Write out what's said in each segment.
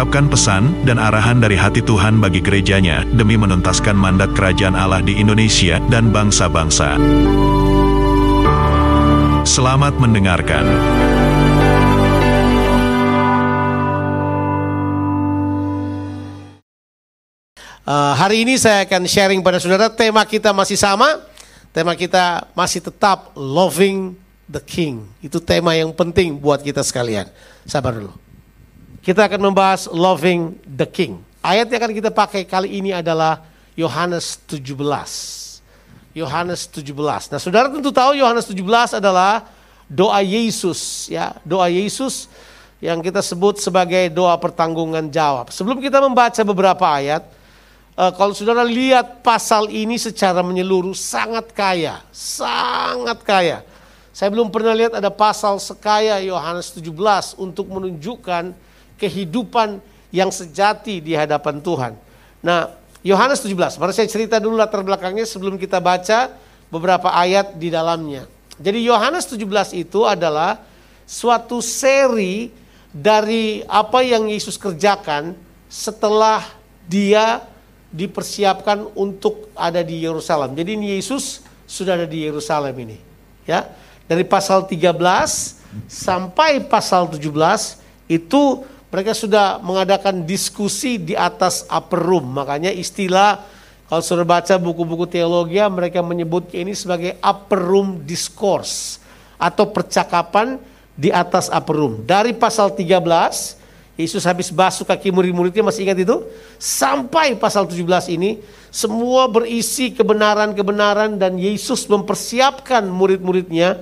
mengungkapkan pesan dan arahan dari hati Tuhan bagi gerejanya demi menuntaskan mandat kerajaan Allah di Indonesia dan bangsa-bangsa. Selamat mendengarkan. Uh, hari ini saya akan sharing pada saudara tema kita masih sama. Tema kita masih tetap loving the king. Itu tema yang penting buat kita sekalian. Sabar dulu. Kita akan membahas loving the king. Ayat yang akan kita pakai kali ini adalah Yohanes 17. Yohanes 17. Nah, Saudara tentu tahu Yohanes 17 adalah doa Yesus ya, doa Yesus yang kita sebut sebagai doa pertanggungan jawab. Sebelum kita membaca beberapa ayat, uh, kalau saudara lihat pasal ini secara menyeluruh sangat kaya, sangat kaya. Saya belum pernah lihat ada pasal sekaya Yohanes 17 untuk menunjukkan kehidupan yang sejati di hadapan Tuhan. Nah, Yohanes 17, mari saya cerita dulu latar belakangnya sebelum kita baca beberapa ayat di dalamnya. Jadi Yohanes 17 itu adalah suatu seri dari apa yang Yesus kerjakan setelah dia dipersiapkan untuk ada di Yerusalem. Jadi Yesus sudah ada di Yerusalem ini. Ya. Dari pasal 13 sampai pasal 17 itu mereka sudah mengadakan diskusi di atas upper room. Makanya istilah kalau sudah baca buku-buku teologi mereka menyebut ini sebagai upper room discourse atau percakapan di atas upper room. Dari pasal 13 Yesus habis basuh kaki murid-muridnya masih ingat itu? Sampai pasal 17 ini semua berisi kebenaran-kebenaran dan Yesus mempersiapkan murid-muridnya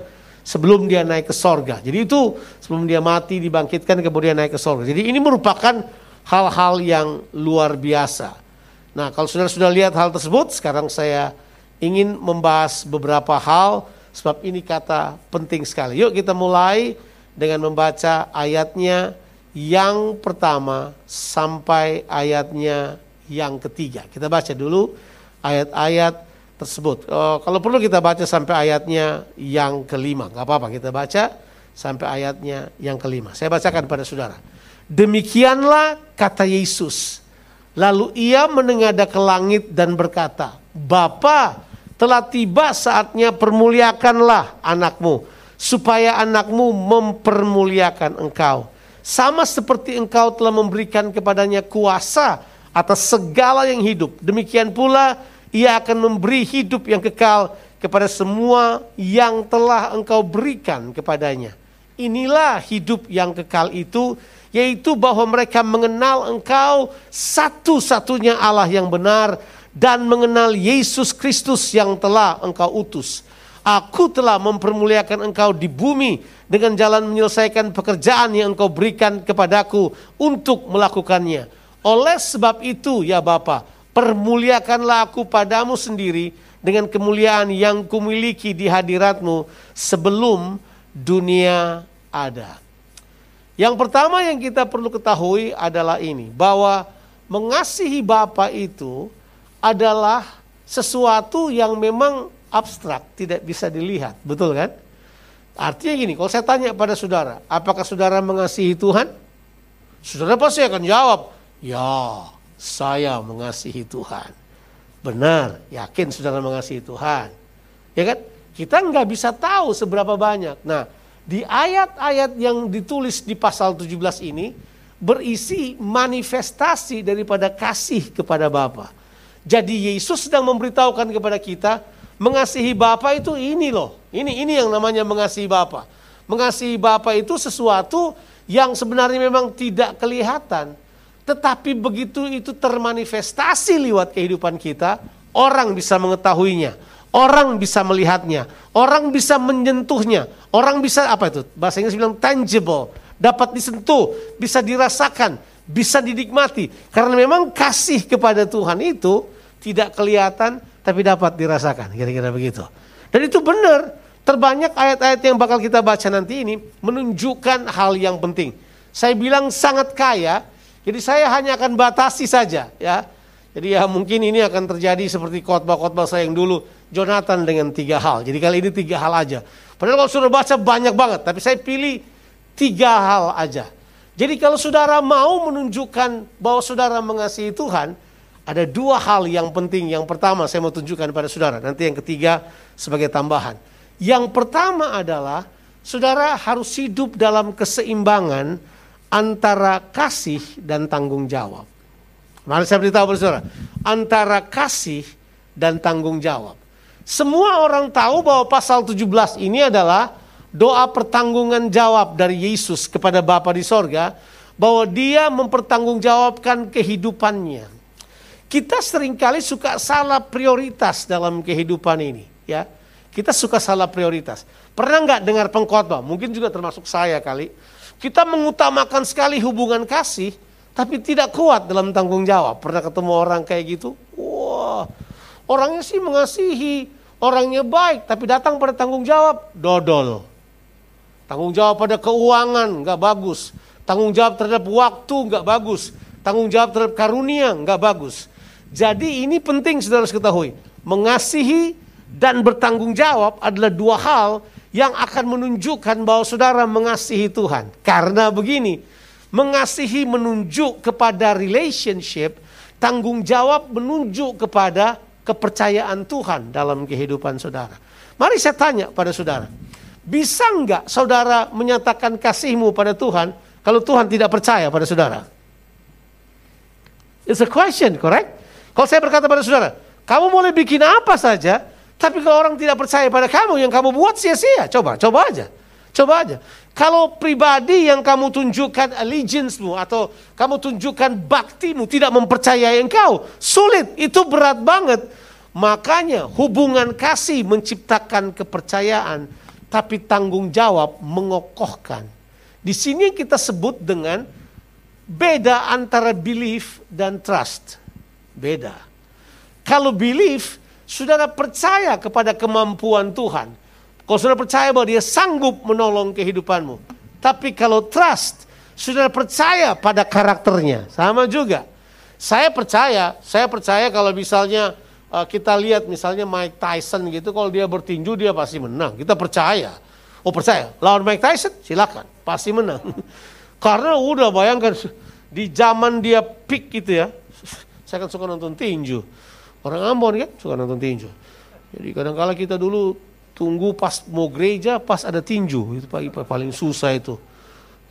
sebelum dia naik ke sorga. Jadi itu sebelum dia mati dibangkitkan kemudian naik ke sorga. Jadi ini merupakan hal-hal yang luar biasa. Nah kalau saudara sudah lihat hal tersebut sekarang saya ingin membahas beberapa hal sebab ini kata penting sekali. Yuk kita mulai dengan membaca ayatnya yang pertama sampai ayatnya yang ketiga. Kita baca dulu ayat-ayat tersebut. Oh, kalau perlu kita baca sampai ayatnya yang kelima, nggak apa-apa kita baca sampai ayatnya yang kelima. Saya bacakan pada saudara. Demikianlah kata Yesus. Lalu ia menengadah ke langit dan berkata, Bapa, telah tiba saatnya permuliakanlah anakmu, supaya anakmu mempermuliakan engkau. Sama seperti engkau telah memberikan kepadanya kuasa atas segala yang hidup. Demikian pula ia akan memberi hidup yang kekal kepada semua yang telah engkau berikan kepadanya. Inilah hidup yang kekal itu, yaitu bahwa mereka mengenal engkau satu-satunya Allah yang benar dan mengenal Yesus Kristus yang telah engkau utus. Aku telah mempermuliakan engkau di bumi dengan jalan menyelesaikan pekerjaan yang engkau berikan kepadaku untuk melakukannya. Oleh sebab itu ya Bapak, permuliakanlah aku padamu sendiri dengan kemuliaan yang kumiliki di hadiratmu sebelum dunia ada. Yang pertama yang kita perlu ketahui adalah ini, bahwa mengasihi Bapa itu adalah sesuatu yang memang abstrak, tidak bisa dilihat, betul kan? Artinya gini, kalau saya tanya pada saudara, apakah saudara mengasihi Tuhan? Saudara pasti akan jawab, ya saya mengasihi Tuhan. Benar, yakin saudara mengasihi Tuhan. Ya kan? Kita nggak bisa tahu seberapa banyak. Nah, di ayat-ayat yang ditulis di pasal 17 ini berisi manifestasi daripada kasih kepada Bapa. Jadi Yesus sedang memberitahukan kepada kita mengasihi Bapa itu ini loh. Ini ini yang namanya mengasihi Bapa. Mengasihi Bapa itu sesuatu yang sebenarnya memang tidak kelihatan tetapi begitu itu termanifestasi lewat kehidupan kita, orang bisa mengetahuinya, orang bisa melihatnya, orang bisa menyentuhnya, orang bisa apa itu? Bahasa Inggris bilang tangible, dapat disentuh, bisa dirasakan, bisa dinikmati. Karena memang kasih kepada Tuhan itu tidak kelihatan, tapi dapat dirasakan, kira-kira begitu. Dan itu benar, terbanyak ayat-ayat yang bakal kita baca nanti ini menunjukkan hal yang penting. Saya bilang sangat kaya, jadi saya hanya akan batasi saja ya. Jadi ya mungkin ini akan terjadi seperti khotbah-khotbah saya yang dulu Jonathan dengan tiga hal. Jadi kali ini tiga hal aja. Padahal kalau sudah baca banyak banget, tapi saya pilih tiga hal aja. Jadi kalau saudara mau menunjukkan bahwa saudara mengasihi Tuhan, ada dua hal yang penting. Yang pertama saya mau tunjukkan pada saudara. Nanti yang ketiga sebagai tambahan. Yang pertama adalah saudara harus hidup dalam keseimbangan antara kasih dan tanggung jawab. Mari saya beritahu saudara. Antara kasih dan tanggung jawab. Semua orang tahu bahwa pasal 17 ini adalah doa pertanggungan jawab dari Yesus kepada Bapa di sorga bahwa dia mempertanggungjawabkan kehidupannya. Kita sering kali suka salah prioritas dalam kehidupan ini, ya. Kita suka salah prioritas. Pernah nggak dengar pengkhotbah? Mungkin juga termasuk saya kali. Kita mengutamakan sekali hubungan kasih, tapi tidak kuat dalam tanggung jawab. Pernah ketemu orang kayak gitu? Wah, orangnya sih mengasihi, orangnya baik, tapi datang pada tanggung jawab, dodol. Tanggung jawab pada keuangan nggak bagus. Tanggung jawab terhadap waktu nggak bagus. Tanggung jawab terhadap karunia nggak bagus. Jadi ini penting saudara ketahui. Mengasihi dan bertanggung jawab adalah dua hal yang akan menunjukkan bahwa saudara mengasihi Tuhan. Karena begini, mengasihi menunjuk kepada relationship, tanggung jawab menunjuk kepada kepercayaan Tuhan dalam kehidupan saudara. Mari saya tanya pada saudara, bisa nggak saudara menyatakan kasihmu pada Tuhan kalau Tuhan tidak percaya pada saudara? It's a question, correct? Kalau saya berkata pada saudara, kamu boleh bikin apa saja, tapi kalau orang tidak percaya pada kamu, yang kamu buat sia-sia. Coba, coba aja. Coba aja. Kalau pribadi yang kamu tunjukkan allegiance-mu atau kamu tunjukkan baktimu tidak mempercayai engkau, sulit, itu berat banget. Makanya hubungan kasih menciptakan kepercayaan tapi tanggung jawab mengokohkan. Di sini kita sebut dengan beda antara belief dan trust. Beda. Kalau belief, saudara percaya kepada kemampuan Tuhan. Kalau saudara percaya bahwa dia sanggup menolong kehidupanmu. Tapi kalau trust, saudara percaya pada karakternya. Sama juga. Saya percaya, saya percaya kalau misalnya uh, kita lihat misalnya Mike Tyson gitu, kalau dia bertinju dia pasti menang. Kita percaya. Oh percaya, lawan Mike Tyson silakan, pasti menang. Karena udah bayangkan di zaman dia peak gitu ya, saya kan suka nonton tinju. Orang Ambon kan suka nonton tinju. Jadi kadang-kala kita dulu tunggu pas mau gereja, pas ada tinju. Itu paling susah itu.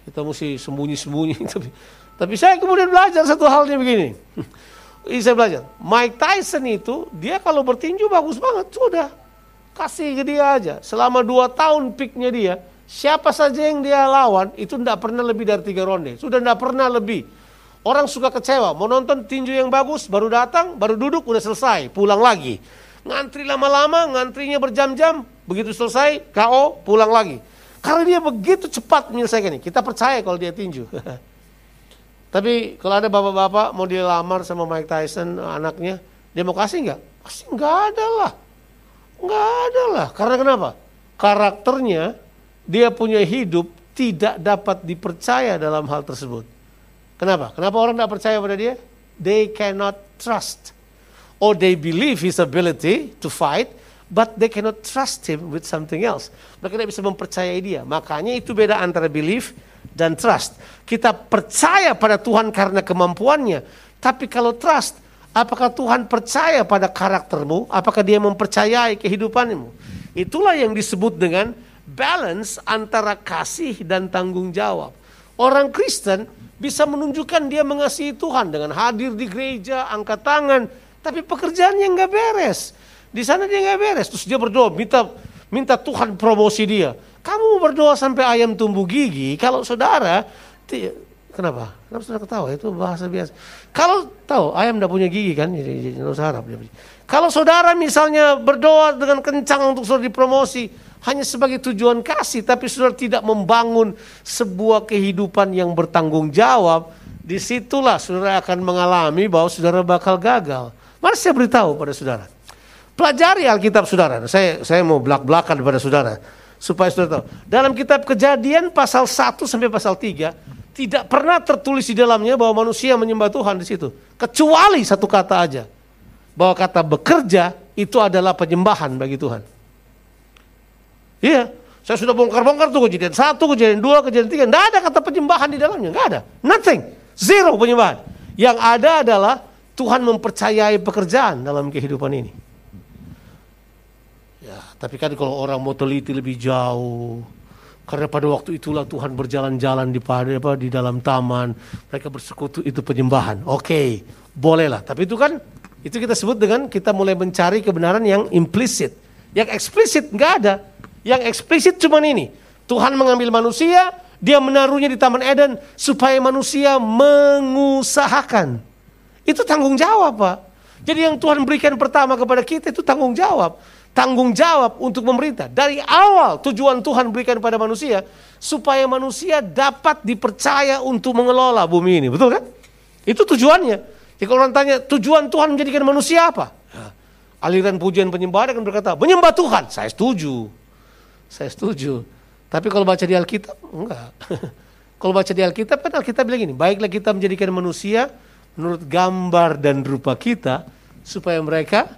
Kita mesti sembunyi-sembunyi. Tapi, tapi saya kemudian belajar satu halnya begini. Ini saya belajar. Mike Tyson itu dia kalau bertinju bagus banget sudah kasih ke dia aja. Selama dua tahun picknya dia, siapa saja yang dia lawan itu tidak pernah lebih dari tiga ronde. Sudah tidak pernah lebih. Orang suka kecewa, mau nonton tinju yang bagus, baru datang, baru duduk, udah selesai, pulang lagi. Ngantri lama-lama, ngantrinya berjam-jam, begitu selesai, KO, pulang lagi. Karena dia begitu cepat menyelesaikan ini. Kita percaya kalau dia tinju. Tapi kalau ada bapak-bapak mau dilamar sama Mike Tyson anaknya, dia mau kasih nggak? Pasti nggak ada lah. Nggak ada lah. Karena kenapa? Karakternya dia punya hidup tidak dapat dipercaya dalam hal tersebut. Kenapa? Kenapa orang tidak percaya pada dia? They cannot trust. Or they believe his ability to fight, but they cannot trust him with something else. Mereka tidak bisa mempercayai dia. Makanya itu beda antara belief dan trust. Kita percaya pada Tuhan karena kemampuannya. Tapi kalau trust, apakah Tuhan percaya pada karaktermu? Apakah dia mempercayai kehidupanmu? Itulah yang disebut dengan balance antara kasih dan tanggung jawab. Orang Kristen bisa menunjukkan dia mengasihi Tuhan dengan hadir di gereja, angkat tangan, tapi pekerjaannya nggak beres. Di sana dia nggak beres, terus dia berdoa minta minta Tuhan promosi dia. Kamu berdoa sampai ayam tumbuh gigi, kalau saudara, kenapa? Kenapa saudara ketawa? Itu bahasa biasa. Kalau tahu ayam tidak punya gigi kan, jadi, jadi usah harap. Kalau saudara misalnya berdoa dengan kencang untuk saudara dipromosi, hanya sebagai tujuan kasih, tapi saudara tidak membangun sebuah kehidupan yang bertanggung jawab, di situlah saudara akan mengalami bahwa saudara bakal gagal. Mari saya beritahu pada saudara, Pelajari Alkitab saudara. Saya saya mau belak-belakan kepada saudara supaya saudara tahu. Dalam kitab Kejadian pasal 1 sampai pasal 3 tidak pernah tertulis di dalamnya bahwa manusia menyembah Tuhan di situ. Kecuali satu kata aja. Bahwa kata bekerja itu adalah penyembahan bagi Tuhan. Iya, saya sudah bongkar-bongkar tuh kejadian satu, kejadian dua, kejadian tiga. Tidak ada kata penyembahan di dalamnya, nggak ada. Nothing, zero penyembahan. Yang ada adalah Tuhan mempercayai pekerjaan dalam kehidupan ini. Ya, tapi kan kalau orang mau teliti lebih jauh, karena pada waktu itulah Tuhan berjalan-jalan di apa di dalam taman, mereka bersekutu itu penyembahan. Oke, okay, bolehlah. Tapi itu kan itu kita sebut dengan kita mulai mencari kebenaran yang implisit. Yang eksplisit nggak ada. Yang eksplisit cuma ini. Tuhan mengambil manusia, dia menaruhnya di Taman Eden supaya manusia mengusahakan. Itu tanggung jawab, Pak. Jadi yang Tuhan berikan pertama kepada kita itu tanggung jawab. Tanggung jawab untuk pemerintah. Dari awal tujuan Tuhan berikan pada manusia supaya manusia dapat dipercaya untuk mengelola bumi ini. Betul kan? Itu tujuannya. Jadi kalau orang tanya tujuan Tuhan menjadikan manusia apa? Ya, aliran pujian penyembahan akan berkata, menyembah Tuhan. Saya setuju. Saya setuju. Tapi kalau baca di Alkitab, enggak. kalau baca di Alkitab kan Alkitab bilang gini, baiklah kita menjadikan manusia menurut gambar dan rupa kita supaya mereka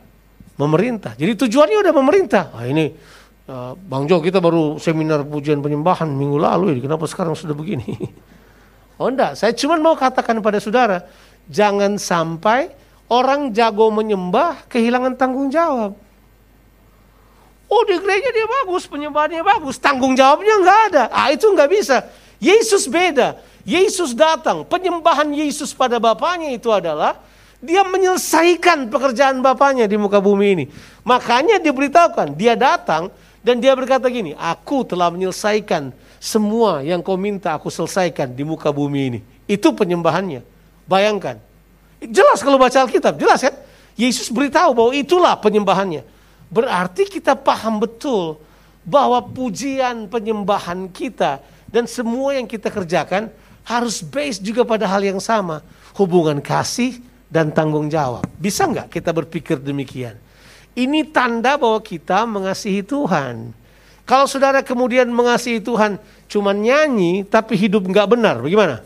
memerintah. Jadi tujuannya udah memerintah. Nah, ini uh, Bang Jo kita baru seminar pujian penyembahan minggu lalu ini, kenapa sekarang sudah begini? oh enggak, saya cuma mau katakan pada saudara, jangan sampai orang jago menyembah kehilangan tanggung jawab. Oh di gereja dia bagus, penyembahannya bagus, tanggung jawabnya nggak ada. Ah itu nggak bisa. Yesus beda. Yesus datang, penyembahan Yesus pada Bapaknya itu adalah dia menyelesaikan pekerjaan Bapaknya di muka bumi ini. Makanya diberitahukan, dia datang dan dia berkata gini, aku telah menyelesaikan semua yang kau minta aku selesaikan di muka bumi ini. Itu penyembahannya. Bayangkan. Jelas kalau baca Alkitab, jelas kan? Yesus beritahu bahwa itulah penyembahannya. Berarti kita paham betul bahwa pujian penyembahan kita dan semua yang kita kerjakan harus base juga pada hal yang sama. Hubungan kasih dan tanggung jawab. Bisa nggak kita berpikir demikian? Ini tanda bahwa kita mengasihi Tuhan. Kalau saudara kemudian mengasihi Tuhan cuma nyanyi tapi hidup nggak benar, bagaimana?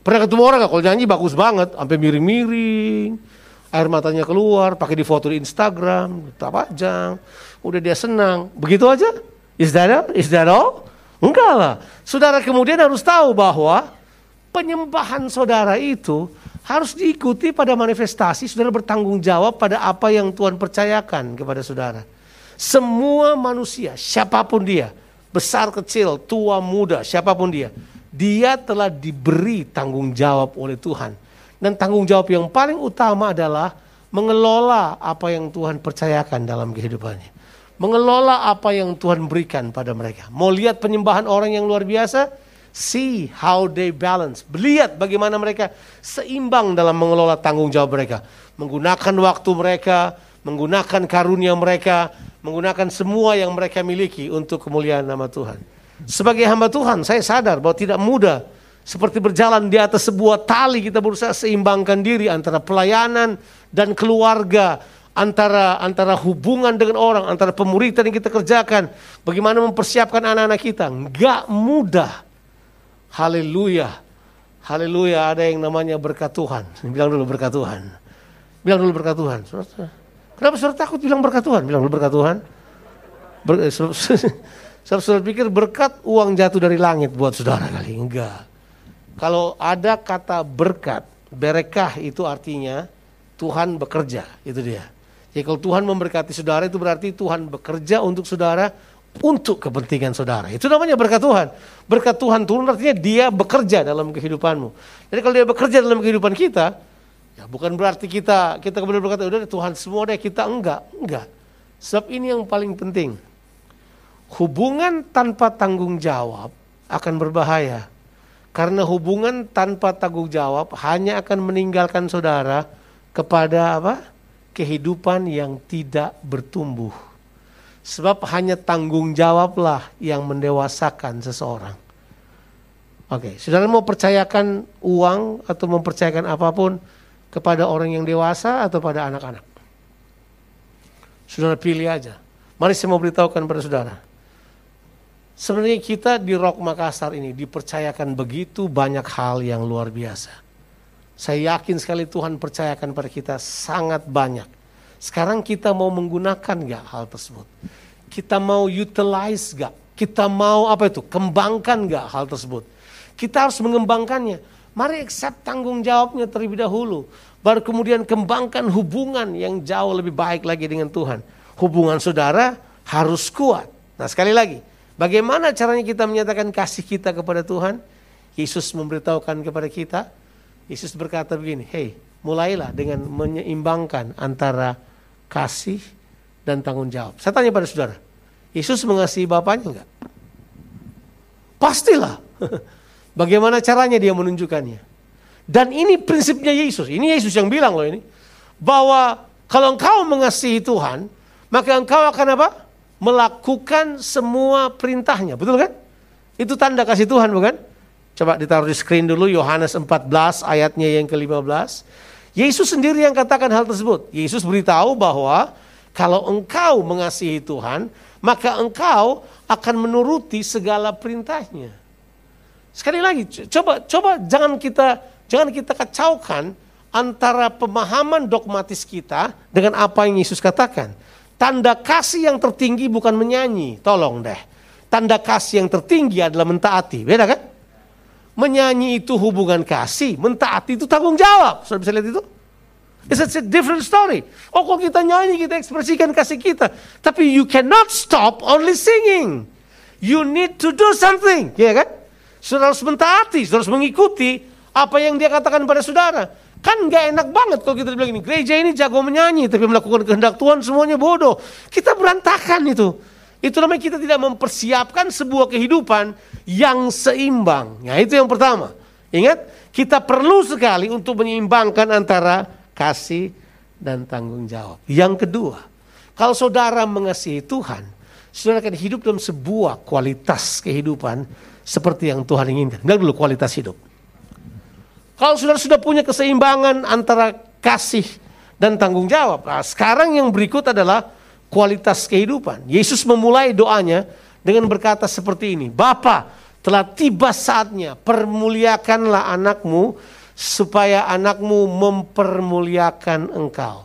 Pernah ketemu orang nggak kalau nyanyi bagus banget, sampai miring-miring, air matanya keluar, pakai di foto di Instagram, tapajang, udah dia senang, begitu aja? Is that all? Is that all? Enggak lah. Saudara kemudian harus tahu bahwa penyembahan saudara itu harus diikuti pada manifestasi saudara bertanggung jawab pada apa yang Tuhan percayakan kepada saudara. Semua manusia, siapa pun dia, besar kecil, tua muda, siapa pun dia, dia telah diberi tanggung jawab oleh Tuhan dan tanggung jawab yang paling utama adalah mengelola apa yang Tuhan percayakan dalam kehidupannya. Mengelola apa yang Tuhan berikan pada mereka. Mau lihat penyembahan orang yang luar biasa? See how they balance. Lihat bagaimana mereka seimbang dalam mengelola tanggung jawab mereka. Menggunakan waktu mereka, menggunakan karunia mereka, menggunakan semua yang mereka miliki untuk kemuliaan nama Tuhan. Sebagai hamba Tuhan, saya sadar bahwa tidak mudah seperti berjalan di atas sebuah tali kita berusaha seimbangkan diri antara pelayanan dan keluarga, antara antara hubungan dengan orang, antara pemuritan yang kita kerjakan, bagaimana mempersiapkan anak-anak kita. Enggak mudah. Haleluya. Haleluya, ada yang namanya berkat Tuhan. Bilang dulu berkat Tuhan. Bilang dulu berkat Tuhan. Kenapa saudara takut bilang berkat Tuhan? Bilang dulu berkat Tuhan. Ber, eh, saudara, saudara pikir berkat uang jatuh dari langit buat saudara kali. Enggak. Kalau ada kata berkat, berekah itu artinya Tuhan bekerja, itu dia. Jadi kalau Tuhan memberkati saudara itu berarti Tuhan bekerja untuk saudara untuk kepentingan saudara. Itu namanya berkat Tuhan. Berkat Tuhan turun artinya dia bekerja dalam kehidupanmu. Jadi kalau dia bekerja dalam kehidupan kita, ya bukan berarti kita kita kemudian berkata udah Tuhan semua deh kita enggak, enggak. Sebab ini yang paling penting. Hubungan tanpa tanggung jawab akan berbahaya. Karena hubungan tanpa tanggung jawab hanya akan meninggalkan saudara kepada apa? kehidupan yang tidak bertumbuh. Sebab hanya tanggung jawablah yang mendewasakan seseorang. Oke, saudara mau percayakan uang atau mempercayakan apa pun kepada orang yang dewasa atau pada anak-anak? Saudara pilih aja. Mari saya mau beritahukan pada saudara. Sebenarnya kita di Rock Makassar ini dipercayakan begitu banyak hal yang luar biasa. Saya yakin sekali Tuhan percayakan pada kita sangat banyak. Sekarang kita mau menggunakan gak hal tersebut? Kita mau utilize gak? Kita mau apa itu? Kembangkan gak hal tersebut? Kita harus mengembangkannya. Mari accept tanggung jawabnya terlebih dahulu. Baru kemudian kembangkan hubungan yang jauh lebih baik lagi dengan Tuhan. Hubungan saudara harus kuat. Nah sekali lagi, bagaimana caranya kita menyatakan kasih kita kepada Tuhan? Yesus memberitahukan kepada kita, Yesus berkata begini, hei mulailah dengan menyeimbangkan antara kasih dan tanggung jawab. Saya tanya pada saudara, Yesus mengasihi Bapaknya enggak? Pastilah. Bagaimana caranya dia menunjukkannya? Dan ini prinsipnya Yesus. Ini Yesus yang bilang loh ini. Bahwa kalau engkau mengasihi Tuhan, maka engkau akan apa? Melakukan semua perintahnya. Betul kan? Itu tanda kasih Tuhan bukan? Coba ditaruh di screen dulu Yohanes 14 ayatnya yang ke-15. Yesus sendiri yang katakan hal tersebut. Yesus beritahu bahwa kalau engkau mengasihi Tuhan, maka engkau akan menuruti segala perintahnya. Sekali lagi, coba coba jangan kita Jangan kita kacaukan antara pemahaman dogmatis kita dengan apa yang Yesus katakan. Tanda kasih yang tertinggi bukan menyanyi, tolong deh. Tanda kasih yang tertinggi adalah mentaati, beda kan? Menyanyi itu hubungan kasih, mentaati itu tanggung jawab. Sudah bisa lihat itu? It's a different story. Oh kalau kita nyanyi, kita ekspresikan kasih kita. Tapi you cannot stop only singing. You need to do something. Ya kan? Saudara harus mentaati, harus mengikuti apa yang dia katakan pada saudara. Kan gak enak banget kalau kita bilang ini, gereja ini jago menyanyi, tapi melakukan kehendak Tuhan semuanya bodoh. Kita berantakan itu. Itu namanya kita tidak mempersiapkan sebuah kehidupan yang seimbang. Ya itu yang pertama. Ingat, kita perlu sekali untuk menyeimbangkan antara kasih dan tanggung jawab. Yang kedua, kalau saudara mengasihi Tuhan, saudara akan hidup dalam sebuah kualitas kehidupan seperti yang Tuhan inginkan. Enggak dulu kualitas hidup. Kalau saudara sudah punya keseimbangan antara kasih dan tanggung jawab. Nah, sekarang yang berikut adalah kualitas kehidupan. Yesus memulai doanya dengan berkata seperti ini. Bapa, telah tiba saatnya permuliakanlah anakmu supaya anakmu mempermuliakan engkau.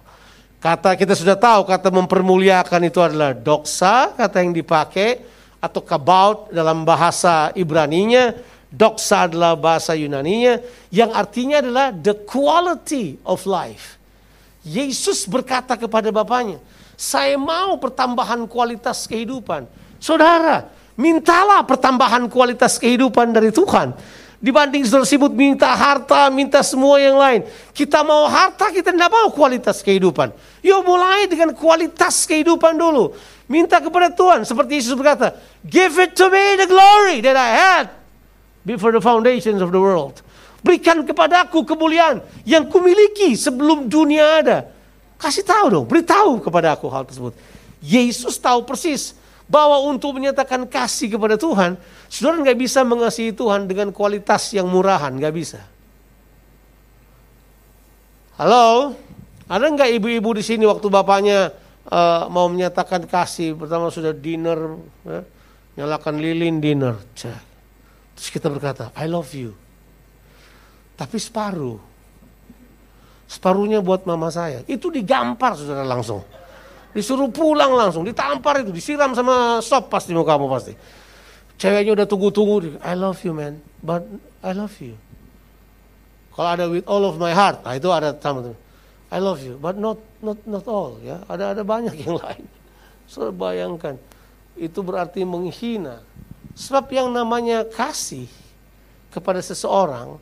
Kata kita sudah tahu kata mempermuliakan itu adalah doksa, kata yang dipakai atau kabaut dalam bahasa Ibraninya Doxa adalah bahasa Yunaninya yang artinya adalah the quality of life. Yesus berkata kepada Bapaknya, saya mau pertambahan kualitas kehidupan. Saudara, mintalah pertambahan kualitas kehidupan dari Tuhan. Dibanding saudara sibuk minta harta, minta semua yang lain. Kita mau harta, kita tidak mau kualitas kehidupan. Yuk mulai dengan kualitas kehidupan dulu. Minta kepada Tuhan. Seperti Yesus berkata, Give it to me the glory that I had before the foundations of the world. Berikan kepadaku kemuliaan yang kumiliki sebelum dunia ada. Kasih tahu dong, beritahu kepada aku hal tersebut. Yesus tahu persis bahwa untuk menyatakan kasih kepada Tuhan, saudara nggak bisa mengasihi Tuhan dengan kualitas yang murahan, nggak bisa. Halo, ada nggak ibu-ibu di sini waktu bapaknya uh, mau menyatakan kasih, pertama sudah dinner, ya, nyalakan lilin dinner, cek Terus kita berkata, I love you. Tapi separuh. Separuhnya buat mama saya. Itu digampar saudara langsung. Disuruh pulang langsung, ditampar itu, disiram sama sop pasti mau kamu pasti. Ceweknya udah tunggu-tunggu, I love you man, but I love you. Kalau ada with all of my heart, nah itu ada sama I love you, but not not not all ya. Ada ada banyak yang lain. So bayangkan, itu berarti menghina Sebab yang namanya kasih kepada seseorang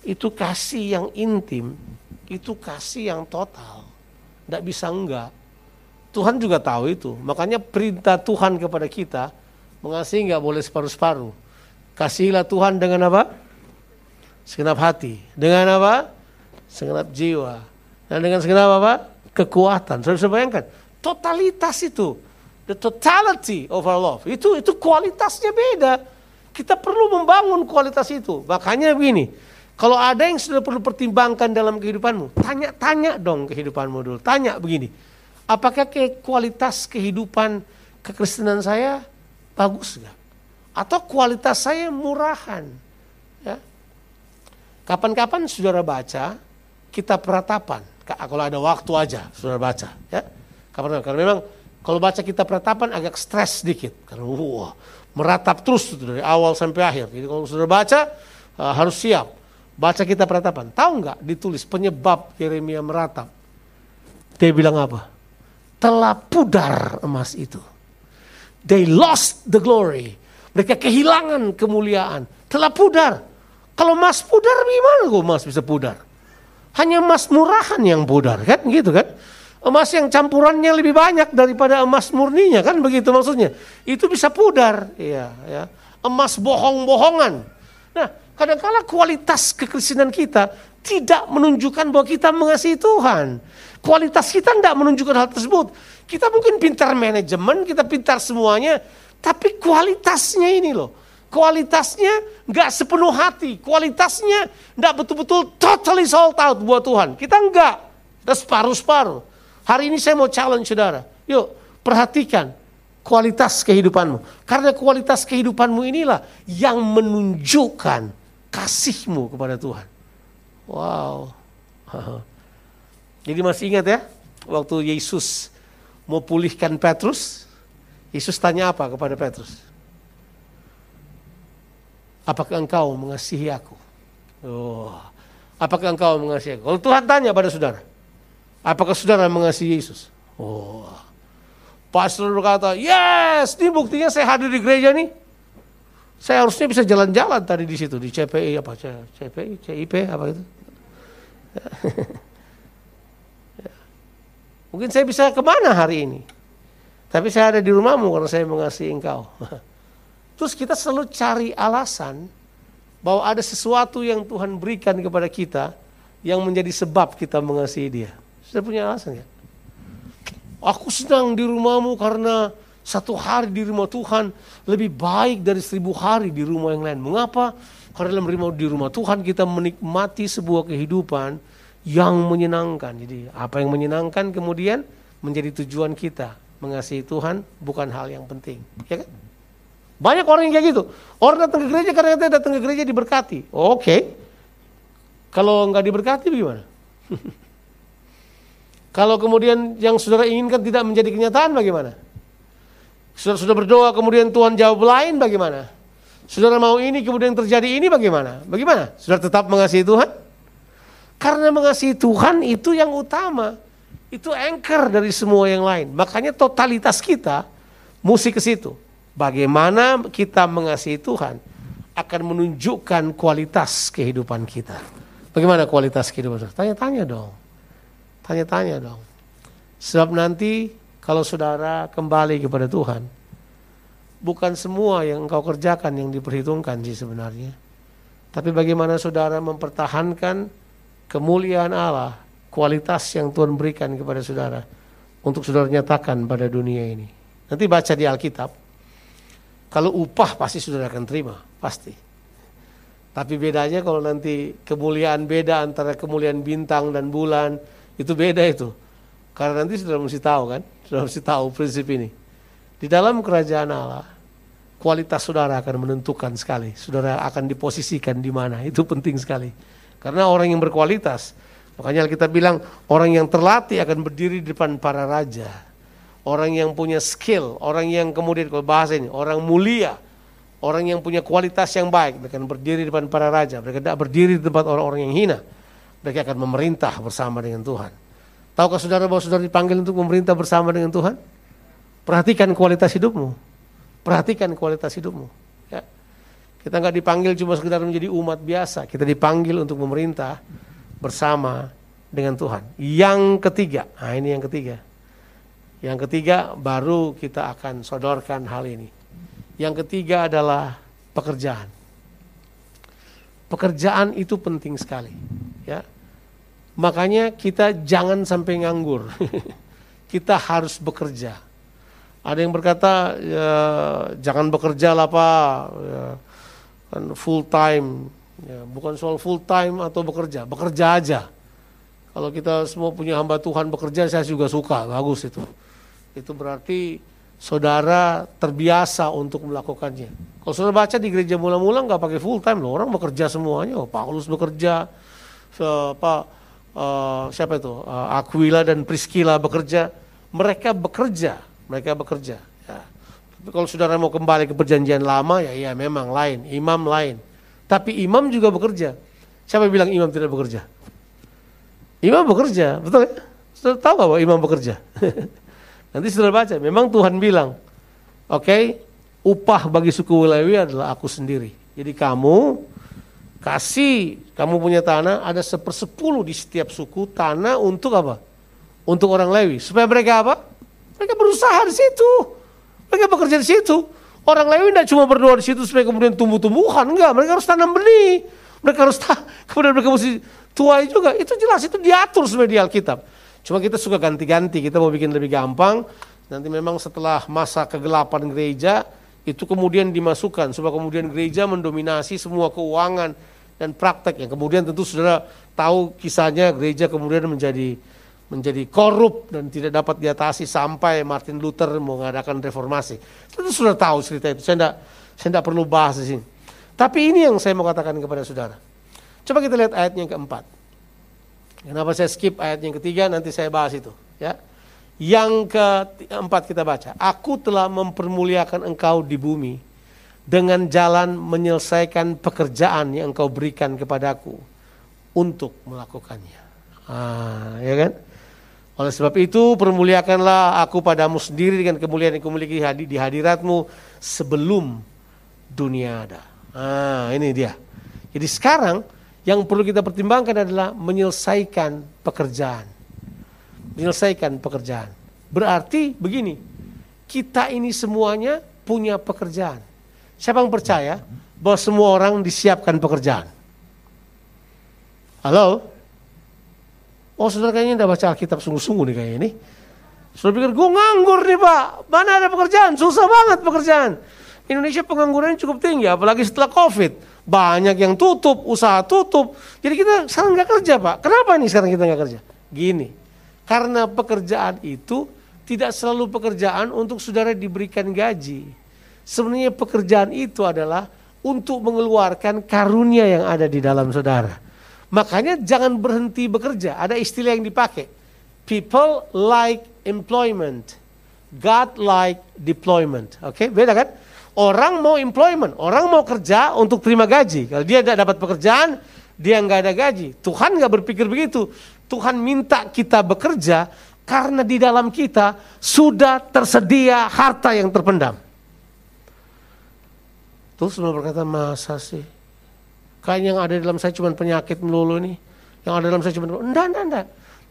itu kasih yang intim, itu kasih yang total. Tidak bisa enggak. Tuhan juga tahu itu. Makanya perintah Tuhan kepada kita mengasihi enggak boleh separuh-separuh. Kasihilah Tuhan dengan apa? Segenap hati. Dengan apa? Segenap jiwa. Dan dengan segenap apa? Kekuatan. Saudara bisa bayangkan. Totalitas itu the totality of our love. Itu itu kualitasnya beda. Kita perlu membangun kualitas itu. Makanya begini, kalau ada yang sudah perlu pertimbangkan dalam kehidupanmu, tanya-tanya dong kehidupanmu dulu. Tanya begini, Apakah ke kualitas kehidupan kekristenan saya bagus nggak? Atau kualitas saya murahan? Ya. Kapan-kapan saudara baca kitab peratapan. Kalau ada waktu aja saudara baca. Ya. Kapan Karena memang kalau baca kitab peratapan agak stres sedikit. Karena wah, meratap terus dari awal sampai akhir. Jadi kalau saudara baca uh, harus siap. Baca kitab peratapan. Tahu nggak ditulis penyebab Yeremia meratap? Dia bilang apa? Telah pudar emas itu. They lost the glory. Mereka kehilangan kemuliaan. Telah pudar. Kalau emas pudar gimana kok emas bisa pudar? Hanya emas murahan yang pudar kan gitu kan? Emas yang campurannya lebih banyak daripada emas murninya kan begitu maksudnya. Itu bisa pudar, iya ya. Emas bohong-bohongan. Nah, kadang-kala kualitas kekristenan kita tidak menunjukkan bahwa kita mengasihi Tuhan. Kualitas kita tidak menunjukkan hal tersebut. Kita mungkin pintar manajemen, kita pintar semuanya, tapi kualitasnya ini loh. Kualitasnya nggak sepenuh hati, kualitasnya nggak betul-betul totally sold out buat Tuhan. Kita nggak, ada separuh-separuh. Hari ini saya mau challenge saudara, yuk perhatikan kualitas kehidupanmu. Karena kualitas kehidupanmu inilah yang menunjukkan kasihmu kepada Tuhan. Wow. Jadi masih ingat ya, waktu Yesus mau pulihkan Petrus, Yesus tanya apa kepada Petrus? Apakah engkau mengasihi aku? Oh, apakah engkau mengasihi aku? Kalau Tuhan tanya pada saudara, apakah saudara mengasihi Yesus? Oh, pastor berkata, yes, ini buktinya saya hadir di gereja nih. Saya harusnya bisa jalan-jalan tadi di situ di CPI apa CPI CIP apa itu. Mungkin saya bisa ke mana hari ini? Tapi saya ada di rumahmu karena saya mengasihi engkau. Terus kita selalu cari alasan bahwa ada sesuatu yang Tuhan berikan kepada kita yang menjadi sebab kita mengasihi dia. Sudah punya alasan ya? Aku senang di rumahmu karena satu hari di rumah Tuhan lebih baik dari seribu hari di rumah yang lain. Mengapa? Karena dalam rumah di rumah Tuhan kita menikmati sebuah kehidupan yang menyenangkan. Jadi apa yang menyenangkan kemudian menjadi tujuan kita mengasihi Tuhan bukan hal yang penting. Ya kan? Banyak orang yang kayak gitu. Orang datang ke gereja karena kita datang ke gereja diberkati. Oke. Okay. Kalau nggak diberkati bagaimana? Kalau kemudian yang saudara inginkan tidak menjadi kenyataan bagaimana? Saudara sudah berdoa kemudian Tuhan jawab lain bagaimana? Saudara mau ini kemudian terjadi ini bagaimana? Bagaimana? Saudara tetap mengasihi Tuhan? Karena mengasihi Tuhan itu yang utama. Itu anchor dari semua yang lain. Makanya totalitas kita mesti ke situ. Bagaimana kita mengasihi Tuhan akan menunjukkan kualitas kehidupan kita. Bagaimana kualitas kehidupan? Tanya-tanya dong. Tanya-tanya dong. Sebab nanti kalau saudara kembali kepada Tuhan, bukan semua yang engkau kerjakan yang diperhitungkan sih sebenarnya. Tapi bagaimana saudara mempertahankan kemuliaan Allah, kualitas yang Tuhan berikan kepada saudara untuk saudara nyatakan pada dunia ini. Nanti baca di Alkitab, kalau upah pasti saudara akan terima, pasti. Tapi bedanya kalau nanti kemuliaan beda antara kemuliaan bintang dan bulan, itu beda itu. Karena nanti saudara mesti tahu kan, saudara mesti tahu prinsip ini. Di dalam kerajaan Allah, kualitas saudara akan menentukan sekali. Saudara akan diposisikan di mana, itu penting sekali. Karena orang yang berkualitas, makanya kita bilang orang yang terlatih akan berdiri di depan para raja. Orang yang punya skill, orang yang kemudian kalau bahasa ini, orang mulia, orang yang punya kualitas yang baik, mereka akan berdiri di depan para raja, mereka tidak berdiri di tempat orang-orang yang hina. Mereka akan memerintah bersama dengan Tuhan. Tahukah saudara bahwa saudara dipanggil untuk memerintah bersama dengan Tuhan? Perhatikan kualitas hidupmu. Perhatikan kualitas hidupmu. Ya. Kita nggak dipanggil cuma sekedar menjadi umat biasa. Kita dipanggil untuk memerintah bersama dengan Tuhan. Yang ketiga, nah ini yang ketiga. Yang ketiga baru kita akan sodorkan hal ini. Yang ketiga adalah pekerjaan. Pekerjaan itu penting sekali. Ya, Makanya kita jangan sampai nganggur. kita harus bekerja. Ada yang berkata ya, jangan bekerja lah pak, ya, kan full time. Ya, bukan soal full time atau bekerja, bekerja aja. Kalau kita semua punya hamba Tuhan bekerja, saya juga suka, bagus itu. Itu berarti saudara terbiasa untuk melakukannya. Kalau saudara baca di gereja mula-mula nggak pakai full time loh, orang bekerja semuanya. Oh, Paulus bekerja, apa uh, siapa itu? Uh, Aquila dan Priscilla bekerja. Mereka bekerja, mereka bekerja. Ya. Tapi kalau saudara mau kembali ke perjanjian lama, ya ya memang lain, imam lain. Tapi imam juga bekerja. Siapa bilang imam tidak bekerja? Imam bekerja, betul ya? Sudah tahu bahwa imam bekerja? Nanti sudah baca, memang Tuhan bilang, oke, okay, upah bagi suku Lewi adalah aku sendiri. Jadi kamu kasih, kamu punya tanah, ada sepersepuluh di setiap suku tanah untuk apa? Untuk orang Lewi. Supaya mereka apa? Mereka berusaha di situ. Mereka bekerja di situ. Orang Lewi tidak cuma berdoa di situ supaya kemudian tumbuh-tumbuhan, enggak. Mereka harus tanam benih. Mereka harus kemudian mereka mesti tuai juga. Itu jelas, itu diatur sebenarnya di Alkitab. Cuma kita suka ganti-ganti, kita mau bikin lebih gampang. Nanti memang setelah masa kegelapan gereja, itu kemudian dimasukkan. Supaya kemudian gereja mendominasi semua keuangan dan praktek. Yang kemudian tentu saudara tahu kisahnya gereja kemudian menjadi menjadi korup dan tidak dapat diatasi sampai Martin Luther mengadakan reformasi. Tentu sudah tahu cerita itu. Saya tidak saya tidak perlu bahas di sini. Tapi ini yang saya mau katakan kepada saudara. Coba kita lihat ayat yang keempat. Kenapa saya skip ayat yang ketiga, nanti saya bahas itu. Ya. Yang keempat kita baca. Aku telah mempermuliakan engkau di bumi dengan jalan menyelesaikan pekerjaan yang engkau berikan kepadaku untuk melakukannya. Ah, ya kan? Oleh sebab itu permuliakanlah aku padamu sendiri dengan kemuliaan yang kumiliki di hadiratmu sebelum dunia ada. Ah, ini dia. Jadi sekarang yang perlu kita pertimbangkan adalah menyelesaikan pekerjaan. Menyelesaikan pekerjaan. Berarti begini, kita ini semuanya punya pekerjaan. Siapa yang percaya bahwa semua orang disiapkan pekerjaan? Halo? Oh saudara kayaknya tidak baca Alkitab sungguh-sungguh nih kayaknya ini. Saudara pikir gue nganggur nih pak, mana ada pekerjaan, susah banget pekerjaan. Indonesia pengangguran cukup tinggi, apalagi setelah COVID banyak yang tutup, usaha tutup. Jadi kita sekarang nggak kerja pak. Kenapa nih sekarang kita nggak kerja? Gini, karena pekerjaan itu tidak selalu pekerjaan untuk saudara diberikan gaji. Sebenarnya pekerjaan itu adalah untuk mengeluarkan karunia yang ada di dalam saudara. Makanya jangan berhenti bekerja. Ada istilah yang dipakai. People like employment. God like deployment. Oke, okay? beda kan? Orang mau employment, orang mau kerja untuk terima gaji. Kalau dia tidak dapat pekerjaan, dia nggak ada gaji. Tuhan nggak berpikir begitu. Tuhan minta kita bekerja karena di dalam kita sudah tersedia harta yang terpendam. Terus semua berkata, masa sih? Kayaknya yang ada dalam saya cuma penyakit melulu nih. Yang ada dalam saya cuma, enggak, enggak, enggak.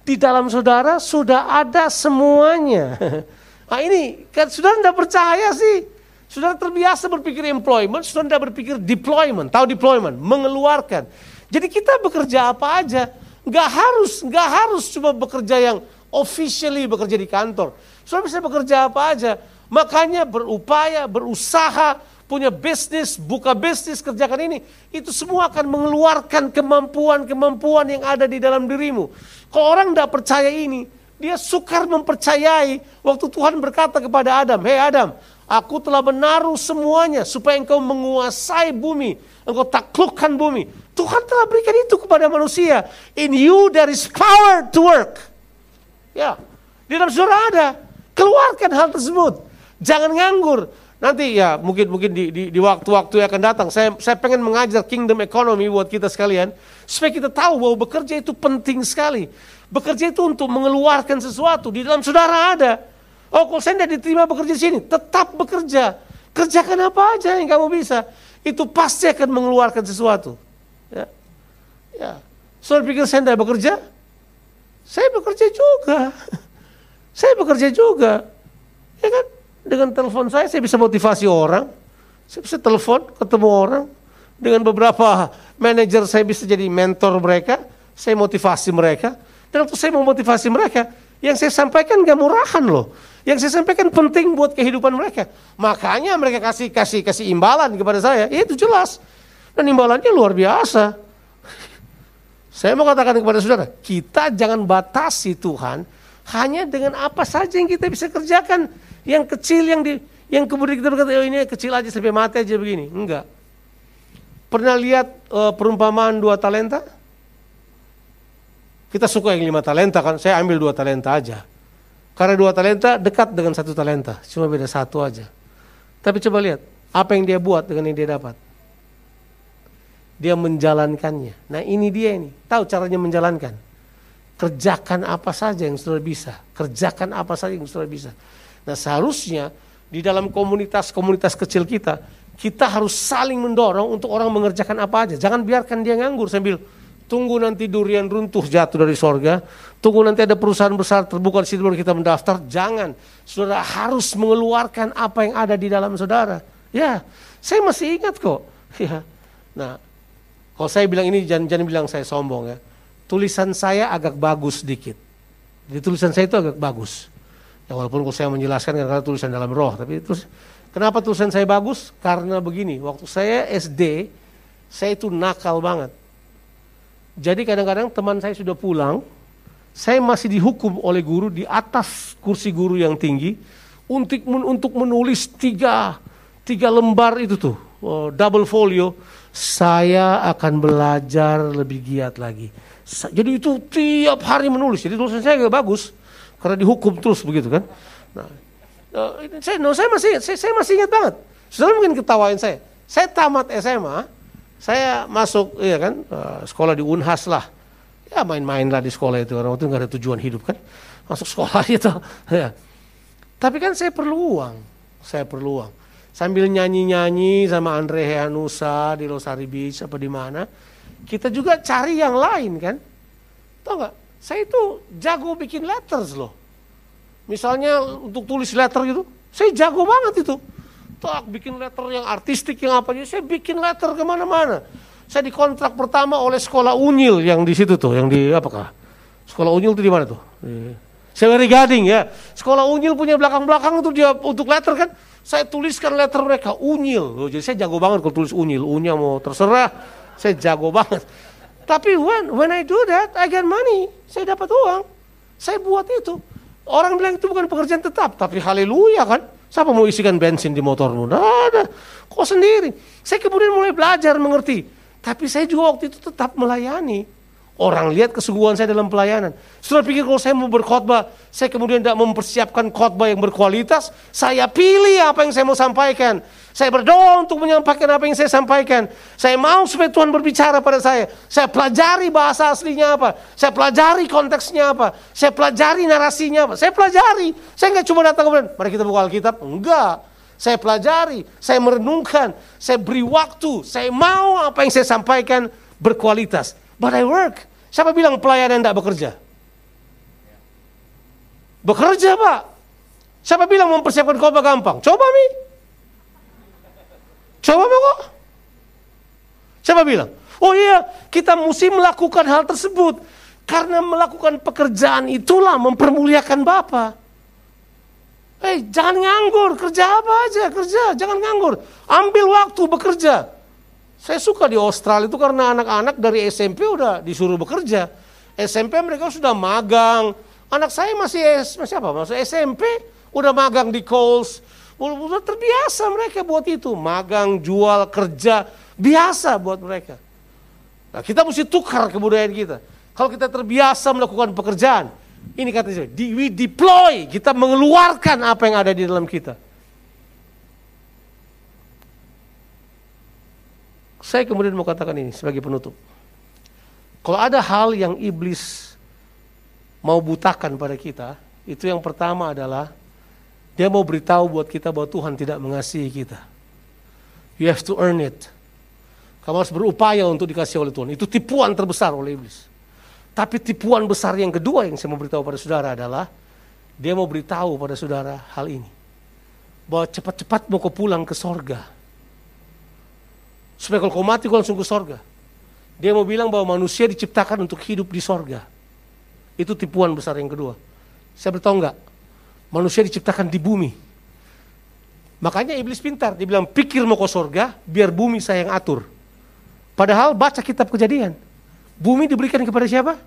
Di dalam saudara sudah ada semuanya. Nah ini, kan saudara enggak percaya sih. Saudara terbiasa berpikir employment, saudara tidak berpikir deployment. Tahu deployment? Mengeluarkan. Jadi kita bekerja apa aja. Nggak harus, nggak harus cuma bekerja yang officially bekerja di kantor. Saudara bisa bekerja apa aja. Makanya berupaya, berusaha, punya bisnis, buka bisnis, kerjakan ini. Itu semua akan mengeluarkan kemampuan-kemampuan yang ada di dalam dirimu. Kalau orang tidak percaya ini, dia sukar mempercayai waktu Tuhan berkata kepada Adam, Hei Adam, Aku telah menaruh semuanya supaya engkau menguasai bumi. Engkau taklukkan bumi. Tuhan telah berikan itu kepada manusia. In you there is power to work. Ya, di dalam saudara ada. Keluarkan hal tersebut. Jangan nganggur. Nanti ya mungkin mungkin di, di, waktu-waktu yang akan datang saya saya pengen mengajar kingdom economy buat kita sekalian supaya kita tahu bahwa bekerja itu penting sekali. Bekerja itu untuk mengeluarkan sesuatu di dalam saudara ada. Oh kalau saya tidak diterima bekerja di sini, tetap bekerja. Kerjakan apa aja yang kamu bisa. Itu pasti akan mengeluarkan sesuatu. Ya. Ya. Saudara pikir saya tidak bekerja? Saya bekerja juga. saya bekerja juga. Ya kan? Dengan telepon saya, saya bisa motivasi orang. Saya bisa telepon, ketemu orang. Dengan beberapa manajer saya bisa jadi mentor mereka. Saya motivasi mereka. Dan waktu saya mau motivasi mereka, yang saya sampaikan gak murahan loh. Yang saya sampaikan penting buat kehidupan mereka. Makanya mereka kasih kasih kasih imbalan kepada saya. Ya, itu jelas. Dan imbalannya luar biasa. Saya mau katakan kepada saudara, kita jangan batasi Tuhan hanya dengan apa saja yang kita bisa kerjakan. Yang kecil yang di yang kemudian kita berkata, oh ini kecil aja sampai mati aja begini. Enggak. Pernah lihat uh, perumpamaan dua talenta? Kita suka yang lima talenta kan, saya ambil dua talenta aja. Karena dua talenta dekat dengan satu talenta, cuma beda satu aja. Tapi coba lihat, apa yang dia buat dengan yang dia dapat. Dia menjalankannya. Nah ini dia ini, tahu caranya menjalankan. Kerjakan apa saja yang sudah bisa. Kerjakan apa saja yang sudah bisa. Nah seharusnya di dalam komunitas-komunitas kecil kita, kita harus saling mendorong untuk orang mengerjakan apa aja. Jangan biarkan dia nganggur sambil tunggu nanti durian runtuh jatuh dari sorga, tunggu nanti ada perusahaan besar terbuka di situ baru kita mendaftar. Jangan, saudara harus mengeluarkan apa yang ada di dalam saudara. Ya, saya masih ingat kok. Ya. Nah, kalau saya bilang ini jangan, jangan bilang saya sombong ya. Tulisan saya agak bagus sedikit. Jadi tulisan saya itu agak bagus. Ya walaupun saya menjelaskan karena tulisan dalam roh, tapi terus kenapa tulisan saya bagus? Karena begini, waktu saya SD, saya itu nakal banget jadi kadang-kadang teman saya sudah pulang, saya masih dihukum oleh guru di atas kursi guru yang tinggi untuk untuk menulis tiga tiga lembar itu tuh oh, double folio. Saya akan belajar lebih giat lagi. Jadi itu tiap hari menulis. Jadi tulisan saya agak bagus karena dihukum terus begitu kan. Nah, uh, saya, no, saya masih saya, saya masih ingat banget. Sudah mungkin ketawain saya. Saya tamat SMA, saya masuk ya kan uh, sekolah di Unhas lah. Ya main-main lah di sekolah itu karena waktu nggak ada tujuan hidup kan. Masuk sekolah itu. Ya. Tapi kan saya perlu uang. Saya perlu uang. Sambil nyanyi-nyanyi sama Andre Heanusa di Losari Beach apa di mana. Kita juga cari yang lain kan. Tahu nggak? Saya itu jago bikin letters loh. Misalnya untuk tulis letter gitu, saya jago banget itu. Tak bikin letter yang artistik yang apa saya bikin letter ke mana-mana. Saya dikontrak pertama oleh sekolah unyil yang di situ tuh yang di apakah? Sekolah unyil itu di mana tuh? Dari Gading ya. Sekolah unyil punya belakang-belakang itu dia untuk letter kan. Saya tuliskan letter mereka unyil oh, jadi saya jago banget kalau tulis unyil unya mau terserah. Saya jago banget tapi when when I do that I get money saya dapat uang saya buat itu orang bilang itu bukan pekerjaan tetap tapi haleluya kan Siapa mau isikan bensin di motormu? Tidak ada. Kau sendiri. Saya kemudian mulai belajar mengerti. Tapi saya juga waktu itu tetap melayani. Orang lihat kesungguhan saya dalam pelayanan. Sudah pikir kalau saya mau berkhotbah, saya kemudian tidak mempersiapkan khotbah yang berkualitas, saya pilih apa yang saya mau sampaikan. Saya berdoa untuk menyampaikan apa yang saya sampaikan. Saya mau supaya Tuhan berbicara pada saya. Saya pelajari bahasa aslinya apa. Saya pelajari konteksnya apa. Saya pelajari narasinya apa. Saya pelajari. Saya nggak cuma datang kemudian, mari kita buka Alkitab. Enggak. Saya pelajari, saya merenungkan, saya beri waktu, saya mau apa yang saya sampaikan berkualitas. But I work. Siapa bilang pelayanan tidak bekerja? Bekerja pak. Siapa bilang mempersiapkan khotbah gampang? Coba mi. Coba kok. Siapa bilang? Oh iya, kita mesti melakukan hal tersebut. Karena melakukan pekerjaan itulah mempermuliakan Bapa. Eh, hey, jangan nganggur, kerja apa aja, kerja, jangan nganggur. Ambil waktu bekerja. Saya suka di Australia itu karena anak-anak dari SMP udah disuruh bekerja. SMP mereka sudah magang. Anak saya masih masih apa? Masih SMP, udah magang di Coles. Udah terbiasa mereka buat itu, magang, jual, kerja, biasa buat mereka. Nah, kita mesti tukar kebudayaan kita. Kalau kita terbiasa melakukan pekerjaan, ini katanya, we deploy, kita mengeluarkan apa yang ada di dalam kita. Saya kemudian mau katakan ini sebagai penutup. Kalau ada hal yang iblis mau butakan pada kita, itu yang pertama adalah dia mau beritahu buat kita bahwa Tuhan tidak mengasihi kita. You have to earn it. Kamu harus berupaya untuk dikasih oleh Tuhan. Itu tipuan terbesar oleh iblis. Tapi tipuan besar yang kedua yang saya mau beritahu pada saudara adalah dia mau beritahu pada saudara hal ini. Bahwa cepat-cepat mau kau pulang ke sorga Supaya kalau kau mati kau langsung ke sorga. Dia mau bilang bahwa manusia diciptakan untuk hidup di sorga. Itu tipuan besar yang kedua. Saya beritahu enggak? Manusia diciptakan di bumi. Makanya iblis pintar. Dia bilang pikir mau ke sorga, biar bumi saya yang atur. Padahal baca kitab kejadian. Bumi diberikan kepada siapa?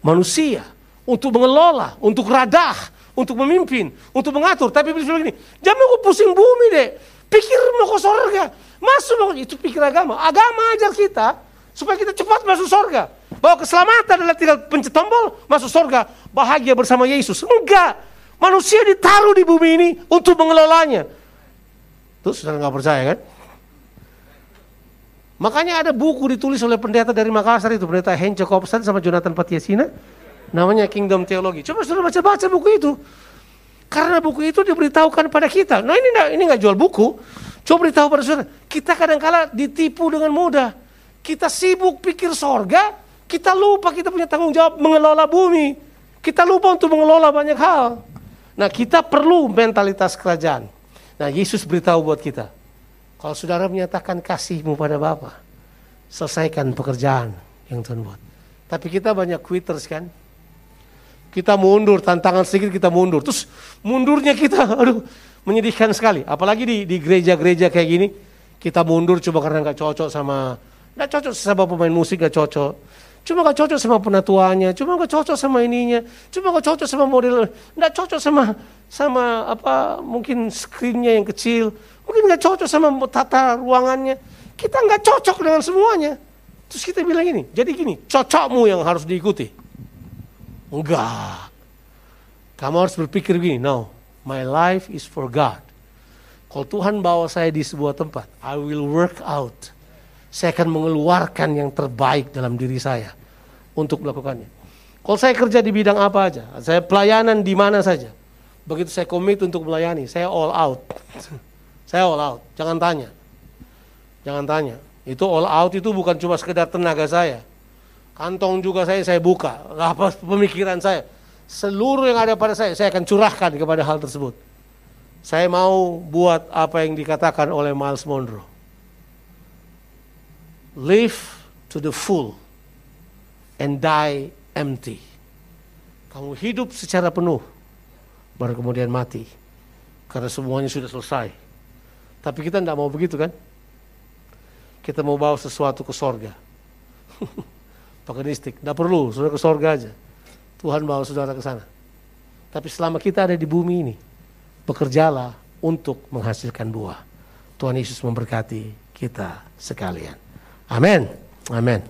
Manusia. Untuk mengelola, untuk radah, untuk memimpin, untuk mengatur. Tapi Iblis bilang gini, jangan mau pusing bumi deh. Pikir mau ke sorga. Masuk mau, itu pikir agama. Agama ajar kita supaya kita cepat masuk sorga. Bahwa keselamatan adalah tinggal pencet tombol, masuk sorga, bahagia bersama Yesus. Enggak. Manusia ditaruh di bumi ini untuk mengelolanya. Terus sudah nggak percaya kan? Makanya ada buku ditulis oleh pendeta dari Makassar itu, pendeta Henco Kopsan sama Jonathan Patiasina, namanya Kingdom Theology. Coba sudah baca-baca buku itu. Karena buku itu diberitahukan pada kita. Nah ini nggak ini nggak jual buku. Coba beritahu pada saudara, kita kadang-kala ditipu dengan mudah. Kita sibuk pikir sorga, kita lupa kita punya tanggung jawab mengelola bumi. Kita lupa untuk mengelola banyak hal. Nah kita perlu mentalitas kerajaan. Nah Yesus beritahu buat kita, kalau saudara menyatakan kasihmu pada Bapa, selesaikan pekerjaan yang Tuhan buat. Tapi kita banyak quitters kan. Kita mundur, tantangan sedikit kita mundur. Terus mundurnya kita, aduh menyedihkan sekali. Apalagi di, gereja-gereja kayak gini, kita mundur coba karena nggak cocok sama, nggak cocok sama pemain musik nggak cocok. Cuma nggak cocok sama penatuannya, cuma nggak cocok sama ininya, cuma nggak cocok sama model, nggak cocok sama sama apa mungkin screennya yang kecil, Mungkin nggak cocok sama tata ruangannya. Kita nggak cocok dengan semuanya. Terus kita bilang ini, jadi gini, cocokmu yang harus diikuti. Enggak. Kamu harus berpikir gini, no, my life is for God. Kalau Tuhan bawa saya di sebuah tempat, I will work out. Saya akan mengeluarkan yang terbaik dalam diri saya untuk melakukannya. Kalau saya kerja di bidang apa aja, saya pelayanan di mana saja. Begitu saya komit untuk melayani, saya all out. Saya all out, jangan tanya. Jangan tanya. Itu all out itu bukan cuma sekedar tenaga saya. Kantong juga saya saya buka, apa pemikiran saya. Seluruh yang ada pada saya, saya akan curahkan kepada hal tersebut. Saya mau buat apa yang dikatakan oleh Miles Monroe. Live to the full and die empty. Kamu hidup secara penuh, baru kemudian mati. Karena semuanya sudah selesai. Tapi kita tidak mau begitu kan? Kita mau bawa sesuatu ke sorga. Paganistik, tidak perlu, sudah ke sorga aja. Tuhan bawa saudara ke sana. Tapi selama kita ada di bumi ini, bekerjalah untuk menghasilkan buah. Tuhan Yesus memberkati kita sekalian. Amen. Amen.